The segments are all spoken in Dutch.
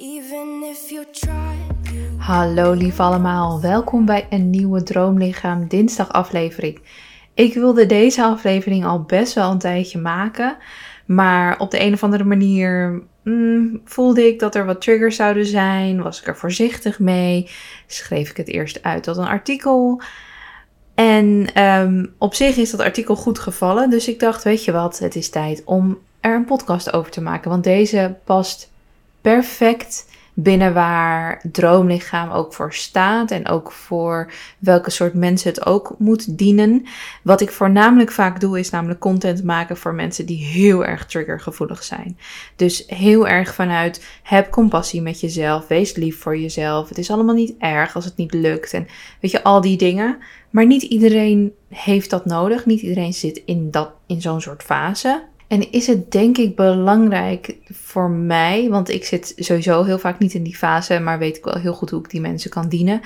Even Hallo lief allemaal, welkom bij een nieuwe Droomlichaam dinsdag aflevering. Ik wilde deze aflevering al best wel een tijdje maken, maar op de een of andere manier mm, voelde ik dat er wat triggers zouden zijn, was ik er voorzichtig mee, schreef ik het eerst uit tot een artikel. En ehm, op zich is dat artikel goed gevallen, dus ik dacht, weet je wat, het is tijd om er een podcast over te maken, want deze past perfect binnen waar droomlichaam ook voor staat en ook voor welke soort mensen het ook moet dienen. Wat ik voornamelijk vaak doe is namelijk content maken voor mensen die heel erg triggergevoelig zijn. Dus heel erg vanuit heb compassie met jezelf, wees lief voor jezelf. Het is allemaal niet erg als het niet lukt en weet je al die dingen. Maar niet iedereen heeft dat nodig. Niet iedereen zit in, dat, in zo'n soort fase. En is het denk ik belangrijk voor mij, want ik zit sowieso heel vaak niet in die fase, maar weet ik wel heel goed hoe ik die mensen kan dienen.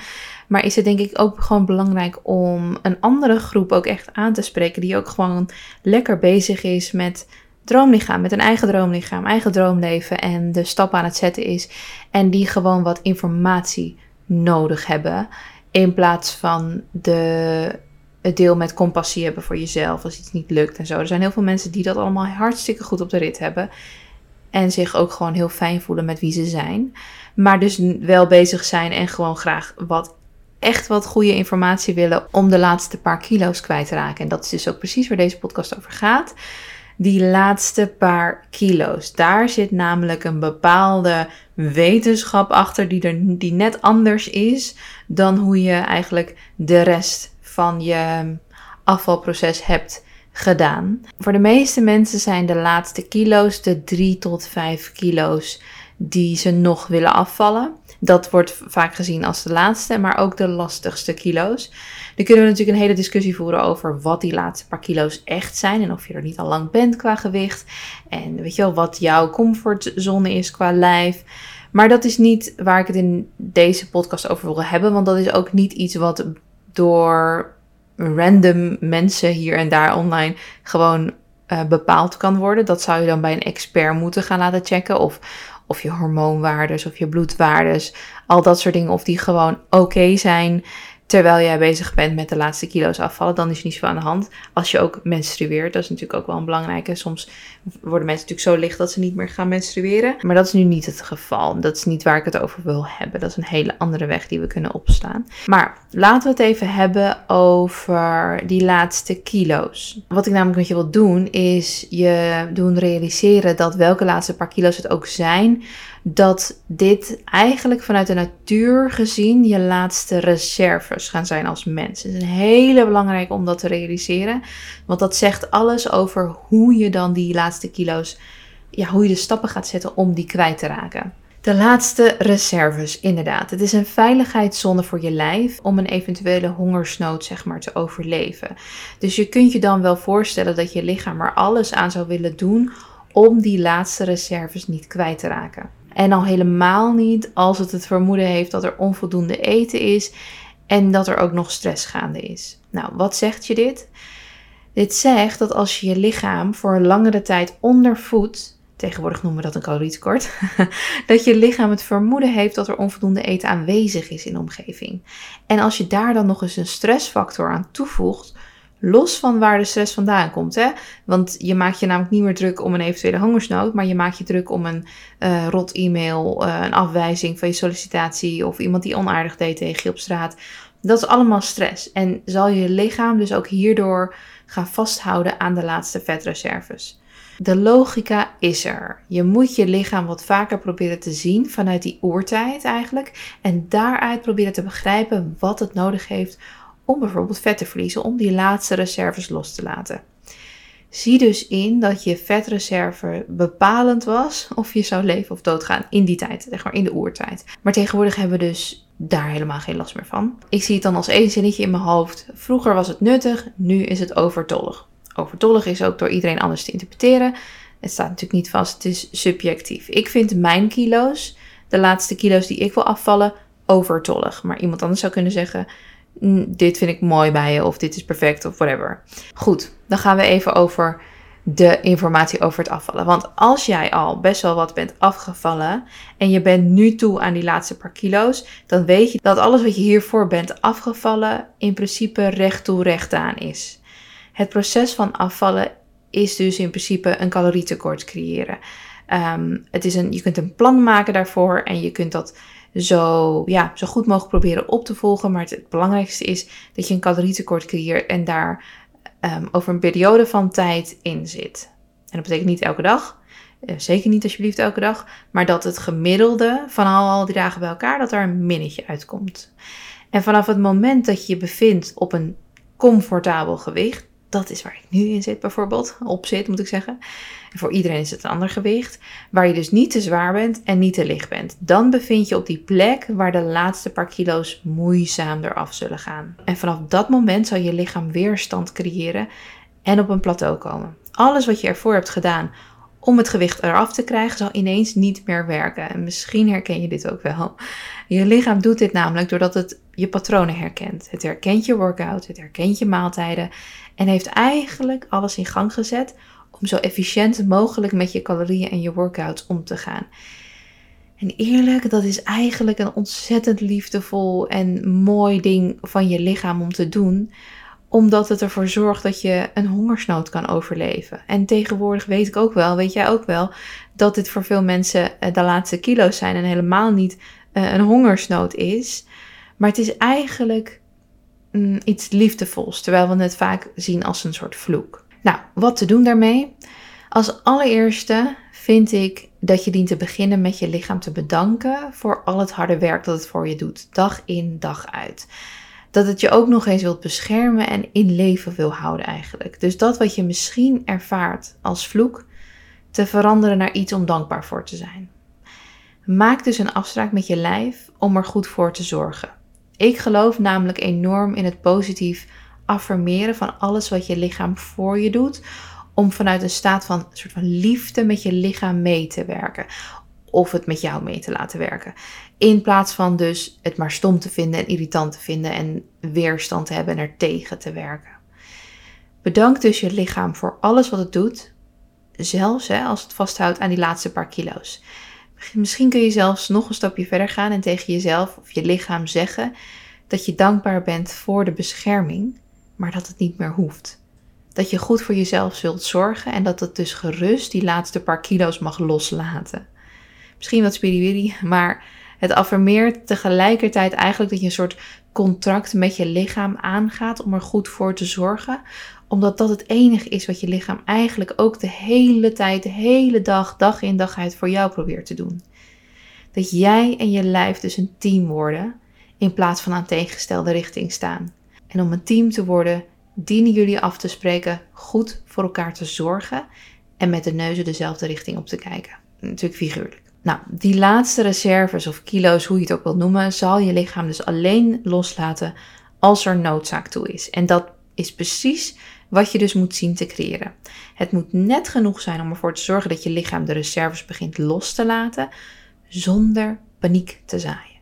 Maar is het denk ik ook gewoon belangrijk om een andere groep ook echt aan te spreken, die ook gewoon lekker bezig is met droomlichaam, met een eigen droomlichaam, eigen droomleven en de stap aan het zetten is. En die gewoon wat informatie nodig hebben. In plaats van de het deel met compassie hebben voor jezelf als iets niet lukt en zo. Er zijn heel veel mensen die dat allemaal hartstikke goed op de rit hebben. En zich ook gewoon heel fijn voelen met wie ze zijn. Maar dus wel bezig zijn en gewoon graag wat echt wat goede informatie willen om de laatste paar kilo's kwijt te raken. En dat is dus ook precies waar deze podcast over gaat. Die laatste paar kilo's. Daar zit namelijk een bepaalde wetenschap achter die, er, die net anders is dan hoe je eigenlijk de rest van je afvalproces hebt gedaan. Voor de meeste mensen zijn de laatste kilo's de 3 tot 5 kilo's die ze nog willen afvallen. Dat wordt vaak gezien als de laatste, maar ook de lastigste kilo's. Dan kunnen we natuurlijk een hele discussie voeren over wat die laatste paar kilo's echt zijn. En of je er niet al lang bent qua gewicht. En weet je wel, wat jouw comfortzone is qua lijf. Maar dat is niet waar ik het in deze podcast over wil hebben. Want dat is ook niet iets wat door random mensen hier en daar online gewoon uh, bepaald kan worden. Dat zou je dan bij een expert moeten gaan laten checken. Of, of je hormoonwaardes of je bloedwaardes. Al dat soort dingen. Of die gewoon oké zijn terwijl jij bezig bent met de laatste kilo's afvallen, dan is er niet zoveel aan de hand. Als je ook menstrueert, dat is natuurlijk ook wel een belangrijke. Soms worden mensen natuurlijk zo licht dat ze niet meer gaan menstrueren. Maar dat is nu niet het geval. Dat is niet waar ik het over wil hebben. Dat is een hele andere weg die we kunnen opstaan. Maar laten we het even hebben over die laatste kilo's. Wat ik namelijk met je wil doen, is je doen realiseren dat welke laatste paar kilo's het ook zijn dat dit eigenlijk vanuit de natuur gezien je laatste reserves gaan zijn als mens. Het is een hele belangrijke om dat te realiseren, want dat zegt alles over hoe je dan die laatste kilo's, ja, hoe je de stappen gaat zetten om die kwijt te raken. De laatste reserves, inderdaad. Het is een veiligheidszone voor je lijf om een eventuele hongersnood zeg maar, te overleven. Dus je kunt je dan wel voorstellen dat je lichaam er alles aan zou willen doen om die laatste reserves niet kwijt te raken. En al helemaal niet als het het vermoeden heeft dat er onvoldoende eten is en dat er ook nog stress gaande is. Nou, wat zegt je dit? Dit zegt dat als je je lichaam voor een langere tijd ondervoedt, tegenwoordig noemen we dat een calorietekort, dat je lichaam het vermoeden heeft dat er onvoldoende eten aanwezig is in de omgeving. En als je daar dan nog eens een stressfactor aan toevoegt, Los van waar de stress vandaan komt. Hè? Want je maakt je namelijk niet meer druk om een eventuele hongersnood, maar je maakt je druk om een uh, rot e-mail, uh, een afwijzing van je sollicitatie of iemand die onaardig deed tegen je op straat. Dat is allemaal stress. En zal je lichaam dus ook hierdoor gaan vasthouden aan de laatste vetreserves. De logica is er. Je moet je lichaam wat vaker proberen te zien vanuit die oertijd eigenlijk. En daaruit proberen te begrijpen wat het nodig heeft om bijvoorbeeld vet te verliezen, om die laatste reserves los te laten. Zie dus in dat je vetreserve bepalend was of je zou leven of doodgaan in die tijd, zeg maar in de oertijd. Maar tegenwoordig hebben we dus daar helemaal geen last meer van. Ik zie het dan als één zinnetje in mijn hoofd. Vroeger was het nuttig, nu is het overtollig. Overtollig is ook door iedereen anders te interpreteren. Het staat natuurlijk niet vast, het is subjectief. Ik vind mijn kilo's, de laatste kilo's die ik wil afvallen, overtollig. Maar iemand anders zou kunnen zeggen, dit vind ik mooi bij je of dit is perfect of whatever. Goed, dan gaan we even over de informatie over het afvallen. Want als jij al best wel wat bent afgevallen en je bent nu toe aan die laatste paar kilo's, dan weet je dat alles wat je hiervoor bent afgevallen in principe recht toe recht aan is. Het proces van afvallen is dus in principe een calorietekort creëren. Ehm, het is een, je kunt een plan maken daarvoor en je kunt dat zo, ja, zo goed mogelijk proberen op te volgen. Maar het, belangrijkste is dat je een calorietekort creëert en daar um, over een periode van tijd in zit. En dat betekent niet elke dag, uh, zeker niet alsjeblieft elke dag, maar dat het gemiddelde van al die dagen bij elkaar, dat er een minnetje uitkomt. En vanaf het moment dat je je bevindt op een comfortabel gewicht, dat is waar ik nu in zit bijvoorbeeld, op zit moet ik zeggen. En voor iedereen is het een ander gewicht, waar je dus niet te zwaar bent en niet te licht bent. Dan bevind je op die plek waar de laatste paar kilo's moeizaam eraf zullen gaan. En vanaf dat moment zal je lichaam weerstand creëren en op een plateau komen. Alles wat je ervoor hebt gedaan om het gewicht eraf te krijgen, zal ineens niet meer werken. En misschien herken je dit ook wel. Je lichaam doet dit namelijk doordat het je patronen herkent. Het herkent je workout, het herkent je maaltijden en heeft eigenlijk alles in gang gezet om zo efficiënt mogelijk met je calorieën en je workouts om te gaan. En eerlijk, dat is eigenlijk een ontzettend liefdevol en mooi ding van je lichaam om te doen omdat het ervoor zorgt dat je een hongersnood kan overleven. En tegenwoordig weet ik ook wel, weet jij ook wel, dat dit voor veel mensen eh, de laatste kilo's zijn en helemaal niet eh, een hongersnood is. Maar het is eigenlijk mm, iets liefdevols, terwijl we het vaak zien als een soort vloek. Nou, wat te doen daarmee? Als allereerste vind ik dat je dient te beginnen met je lichaam te bedanken voor al het harde werk dat het voor je doet, dag in, dag uit dat het je ook nog eens wilt beschermen en in leven wil houden eigenlijk. Dus dat wat je misschien ervaart als vloek, te veranderen naar iets om dankbaar voor te zijn. Maak dus een afspraak met je lijf om er goed voor te zorgen. Ik geloof namelijk enorm in het positief affirmeren van alles wat je lichaam voor je doet, om vanuit een staat van, een soort van liefde met je lichaam mee te werken of het met jou mee te laten werken. In plaats van dus het maar stom te vinden en irritant te vinden en weerstand te hebben en er tegen te werken. Bedank dus je lichaam voor alles wat het doet, zelfs hè, als het vasthoudt aan die laatste paar kilo's. Misschien kun je zelfs nog een stapje verder gaan en tegen jezelf of je lichaam zeggen dat je dankbaar bent voor de bescherming, maar dat het niet meer hoeft. Dat je goed voor jezelf zult zorgen en dat het dus gerust die laatste paar kilo's mag loslaten misschien wat spiriwiri, maar het affirmeert tegelijkertijd eigenlijk dat je een soort contract met je lichaam aangaat om er goed voor te zorgen. Omdat dat het enige is wat je lichaam eigenlijk ook de hele tijd, de hele dag, dag in dag uit voor jou probeert te doen. Dat jij en je lijf dus een team worden in plaats van aan tegengestelde richting staan. En om een team te worden, dienen jullie af te spreken goed voor elkaar te zorgen en met de neuzen dezelfde richting op te kijken. Natuurlijk figuurlijk. Nou, die laatste reserves of kilo's, hoe je het ook wilt noemen, zal je lichaam dus alleen loslaten als er noodzaak toe is. En dat is precies wat je dus moet zien te creëren. Het moet net genoeg zijn om ervoor te zorgen dat je lichaam de reserves begint los te laten, zonder paniek te zaaien.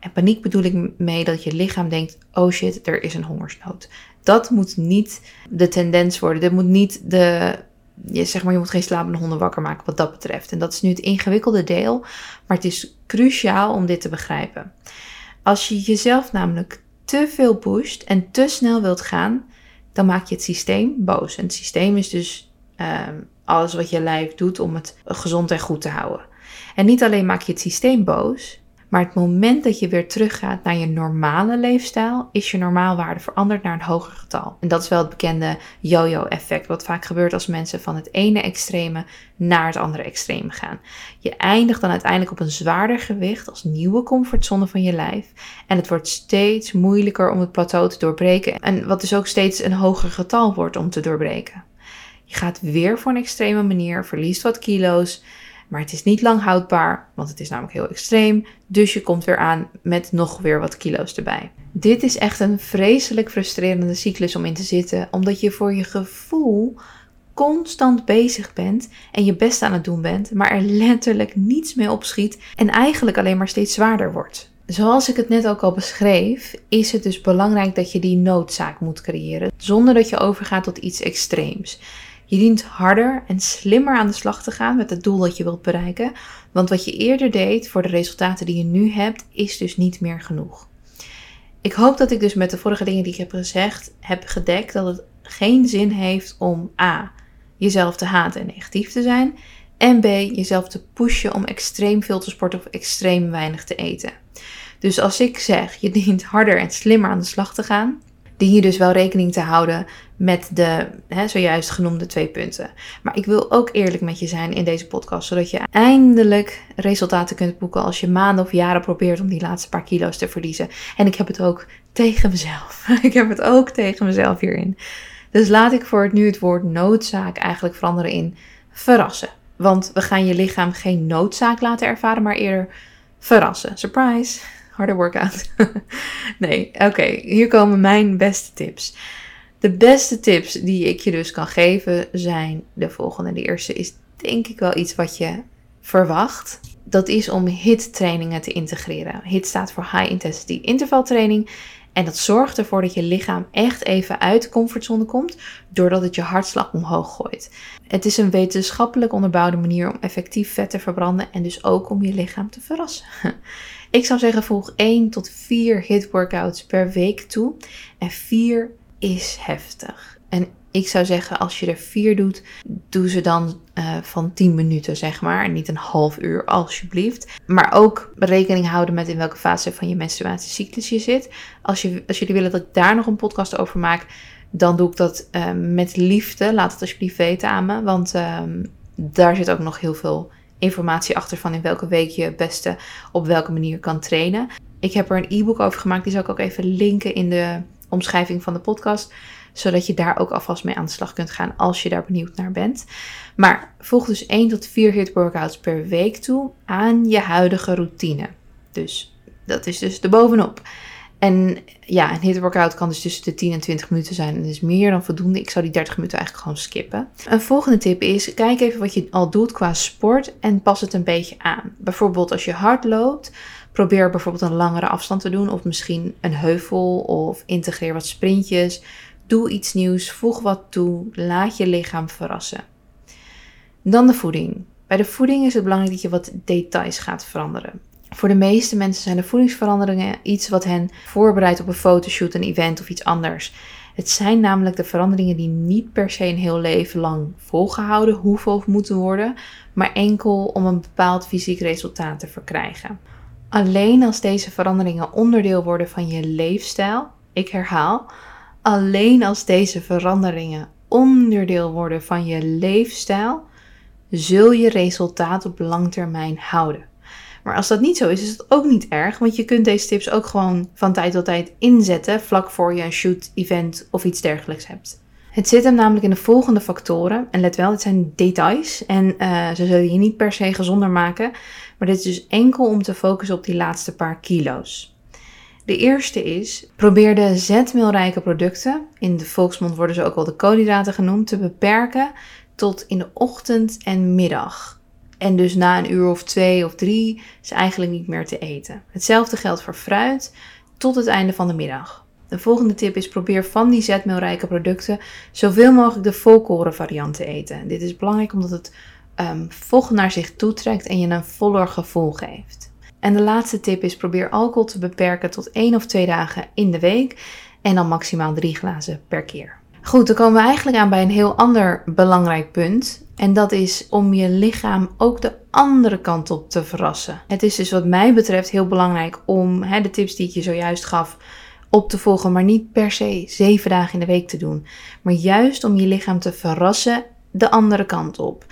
En paniek bedoel ik mee dat je lichaam denkt: oh shit, er is een hongersnood. Dat moet niet de tendens worden. Dit moet niet de je, zeg maar, je moet geen slapende honden wakker maken wat dat betreft. En dat is nu het ingewikkelde deel, maar het is cruciaal om dit te begrijpen. Als je jezelf namelijk te veel pusht en te snel wilt gaan, dan maak je het systeem boos. En het systeem is dus ehm, alles wat je lijf doet om het gezond en goed te houden. En niet alleen maak je het systeem boos, maar het moment dat je weer teruggaat naar je normale leefstijl, is je normaalwaarde veranderd naar een hoger getal. En dat is wel het bekende yo-yo-effect, wat vaak gebeurt als mensen van het ene extreme naar het andere extreme gaan. Je eindigt dan uiteindelijk op een zwaarder gewicht als nieuwe comfortzone van je lijf. En het wordt steeds moeilijker om het plateau te doorbreken. En wat dus ook steeds een hoger getal wordt om te doorbreken. Je gaat weer voor een extreme manier, verliest wat kilo's. Maar het is niet lang houdbaar, want het is namelijk heel extreem. Dus je komt weer aan met nog weer wat kilo's erbij. Dit is echt een vreselijk frustrerende cyclus om in te zitten, omdat je voor je gevoel constant bezig bent en je best aan het doen bent, maar er letterlijk niets mee opschiet en eigenlijk alleen maar steeds zwaarder wordt. Zoals ik het net ook al beschreef, is het dus belangrijk dat je die noodzaak moet creëren, zonder dat je overgaat tot iets extreems. Je dient harder en slimmer aan de slag te gaan met het doel dat je wilt bereiken. Want wat je eerder deed voor de resultaten die je nu hebt, is dus niet meer genoeg. Ik hoop dat ik dus met de vorige dingen die ik heb gezegd heb gedekt dat het geen zin heeft om A. jezelf te haten en negatief te zijn. En B. jezelf te pushen om extreem veel te sporten of extreem weinig te eten. Dus als ik zeg je dient harder en slimmer aan de slag te gaan, dien je dus wel rekening te houden met de hè, zojuist genoemde twee punten. Maar ik wil ook eerlijk met je zijn in deze podcast, zodat je eindelijk resultaten kunt boeken als je maanden of jaren probeert om die laatste paar kilo's te verliezen. En ik heb het ook tegen mezelf. ik heb het ook tegen mezelf hierin. Dus laat ik voor het nu het woord noodzaak eigenlijk veranderen in verrassen. Want we gaan je lichaam geen noodzaak laten ervaren, maar eerder verrassen. Surprise! Harde workout. nee, oké, hier komen mijn beste tips. De beste tips die ik je dus kan geven zijn de volgende. De eerste is denk ik wel iets wat je verwacht. Dat is om HIT trainingen te integreren. HIT staat voor High Intensity Interval Training. En dat zorgt ervoor dat je lichaam echt even uit de comfortzone komt, doordat het je hartslag omhoog gooit. Het is een wetenschappelijk onderbouwde manier om effectief vet te verbranden en dus ook om je lichaam te verrassen. Ik zou zeggen, voeg 1 tot 4 hit workouts per week toe. En 4 is heftig. En ik zou zeggen, als je er 4 doet, doe ze dan uh, van 10 minuten, zeg maar. En niet een half uur, alsjeblieft. Maar ook rekening houden met in welke fase van je menstruatiecyclus je zit. Als, je, als jullie willen dat ik daar nog een podcast over maak, dan doe ik dat uh, met liefde. Laat het alsjeblieft weten aan me. Want uh, daar zit ook nog heel veel informatie achter van in welke week je het beste op welke manier kan trainen. Ik heb er een e-book over gemaakt, die zal ik ook even linken in de omschrijving van de podcast, zodat je daar ook alvast mee aan de slag kunt gaan als je daar benieuwd naar bent. Maar voeg dus 1 tot 4 hit workouts per week toe aan je huidige routine. Dus dat is dus de bovenop. En ja, een hit workout kan dus tussen de 10 en 20 minuten zijn. En dat is meer dan voldoende. Ik zou die 30 minuten eigenlijk gewoon skippen. Een volgende tip is: kijk even wat je al doet qua sport en pas het een beetje aan. Bijvoorbeeld als je hard loopt, probeer bijvoorbeeld een langere afstand te doen. Of misschien een heuvel of integreer wat sprintjes. Doe iets nieuws, voeg wat toe, laat je lichaam verrassen. Dan de voeding. Bij de voeding is het belangrijk dat je wat details gaat veranderen. Voor de meeste mensen zijn de voedingsveranderingen iets wat hen voorbereidt op een fotoshoot, een event of iets anders. Het zijn namelijk de veranderingen die niet per se een heel leven lang volgehouden hoeven of moeten worden, maar enkel om een bepaald fysiek resultaat te verkrijgen. Alleen als deze veranderingen onderdeel worden van je leefstijl, ik herhaal, alleen als deze veranderingen onderdeel worden van je leefstijl, zul je resultaat op lang termijn houden. Maar als dat niet zo is, is het ook niet erg. Want je kunt deze tips ook gewoon van tijd tot tijd inzetten. vlak voor je een shoot, event of iets dergelijks hebt. Het zit hem namelijk in de volgende factoren. En let wel, dit zijn details. En uh, ze zullen je niet per se gezonder maken. Maar dit is dus enkel om te focussen op die laatste paar kilo's. De eerste is, probeer de zetmeelrijke producten, in de volksmond worden ze ook wel de koolhydraten genoemd, te beperken tot in de ochtend en middag. En dus na een uur of twee of drie is eigenlijk niet meer te eten. Hetzelfde geldt voor fruit tot het einde van de middag. De volgende tip is probeer van die zetmeelrijke producten zoveel mogelijk de volkoren variant te eten. Dit is belangrijk omdat het um, vocht naar zich toetrekt en je een voller gevoel geeft. En de laatste tip is probeer alcohol te beperken tot één of twee dagen in de week en dan maximaal drie glazen per keer. Goed, dan komen we eigenlijk aan bij een heel ander belangrijk punt. En dat is om je lichaam ook de andere kant op te verrassen. Het is dus wat mij betreft heel belangrijk om hè, de tips die ik je zojuist gaf op te volgen, maar niet per se zeven dagen in de week te doen. Maar juist om je lichaam te verrassen de andere kant op.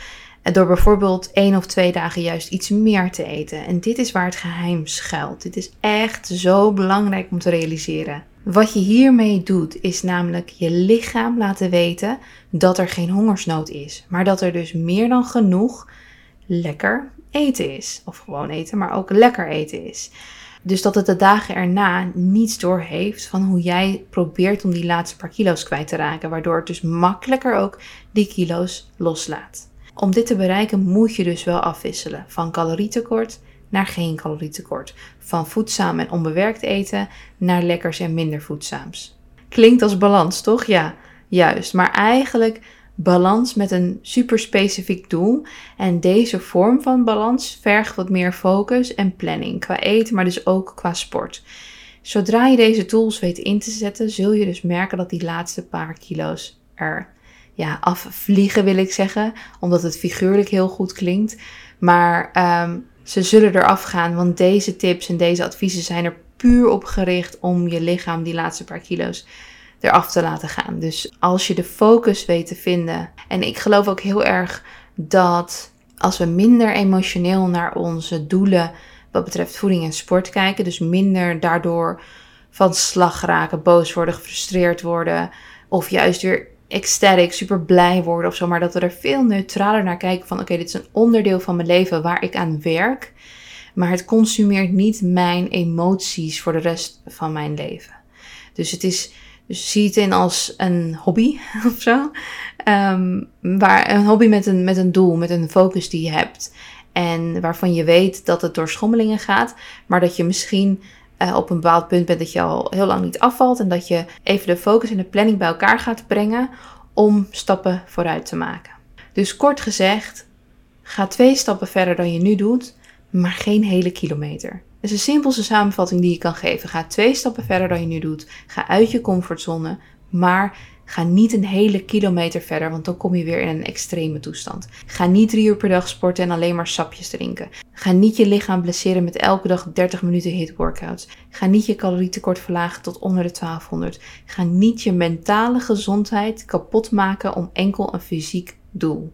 Door bijvoorbeeld één of twee dagen juist iets meer te eten. En dit is waar het geheim schuilt. Dit is echt zo belangrijk om te realiseren. Wat je hiermee doet, is namelijk je lichaam laten weten dat er geen hongersnood is, maar dat er dus meer dan genoeg lekker eten is. Of gewoon eten, maar ook lekker eten is. Dus dat het de dagen erna niets door heeft van hoe jij probeert om die laatste paar kilo's kwijt te raken, waardoor het dus makkelijker ook die kilo's loslaat. Om dit te bereiken moet je dus wel afwisselen van calorietekort naar geen calorietekort. Van voedzaam en onbewerkt eten naar lekkers en minder voedzaams. Klinkt als balans, toch? Ja, juist. Maar eigenlijk balans met een super specifiek doel. En deze vorm van balans vergt wat meer focus en planning qua eten, maar dus ook qua sport. Zodra je deze tools weet in te zetten, zul je dus merken dat die laatste paar kilo's er ja, afvliegen, wil ik zeggen. Omdat het figuurlijk heel goed klinkt. Maar ehm, ze zullen eraf gaan, want deze tips en deze adviezen zijn er puur op gericht om je lichaam die laatste paar kilo's eraf te laten gaan. Dus als je de focus weet te vinden. En ik geloof ook heel erg dat als we minder emotioneel naar onze doelen wat betreft voeding en sport kijken, dus minder daardoor van slag raken, boos worden, gefrustreerd worden, of juist weer ecstatic, super blij worden of zo, maar dat we er veel neutraler naar kijken van oké, dit is een onderdeel van mijn leven waar ik aan werk, maar het consumeert niet mijn emoties voor de rest van mijn leven. Dus het is, dus zie het in als een hobby of zo, um, waar, een hobby met een, met een doel, met een focus die je hebt en waarvan je weet dat het door schommelingen gaat, maar dat je misschien uh, op een bepaald punt bent dat je al heel lang niet afvalt en dat je even de focus en de planning bij elkaar gaat brengen om stappen vooruit te maken. Dus kort gezegd, ga twee stappen verder dan je nu doet, maar geen hele kilometer. Dat is de simpelste samenvatting die je kan geven. Ga twee stappen verder dan je nu doet. Ga uit je comfortzone, maar Ga niet een hele kilometer verder, want dan kom je weer in een extreme toestand. Ga niet drie uur per dag sporten en alleen maar sapjes drinken. Ga niet je lichaam blesseren met elke dag 30 minuten hit workouts. Ga niet je calorietekort verlagen tot onder de 1200. Ga niet je mentale gezondheid kapot maken om enkel een fysiek doel.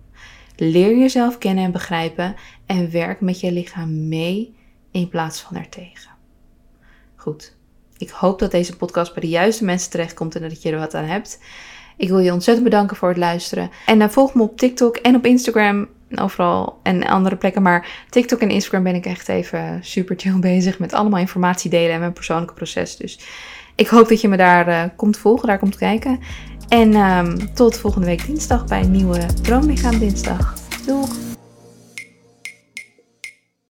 Leer jezelf kennen en begrijpen en werk met je lichaam mee in plaats van ertegen. Goed. Ik hoop dat deze podcast bij de juiste mensen terechtkomt en dat je er wat aan hebt. Ik wil je ontzettend bedanken voor het luisteren. En uh, volg me op TikTok en op Instagram. Overal en andere plekken. Maar TikTok en Instagram ben ik echt even super chill bezig. Met allemaal informatie delen en mijn persoonlijke proces. Dus ik hoop dat je me daar uh, komt volgen, daar komt kijken. En um, tot volgende week dinsdag bij een nieuwe Droomlichaam Dinsdag. Doeg!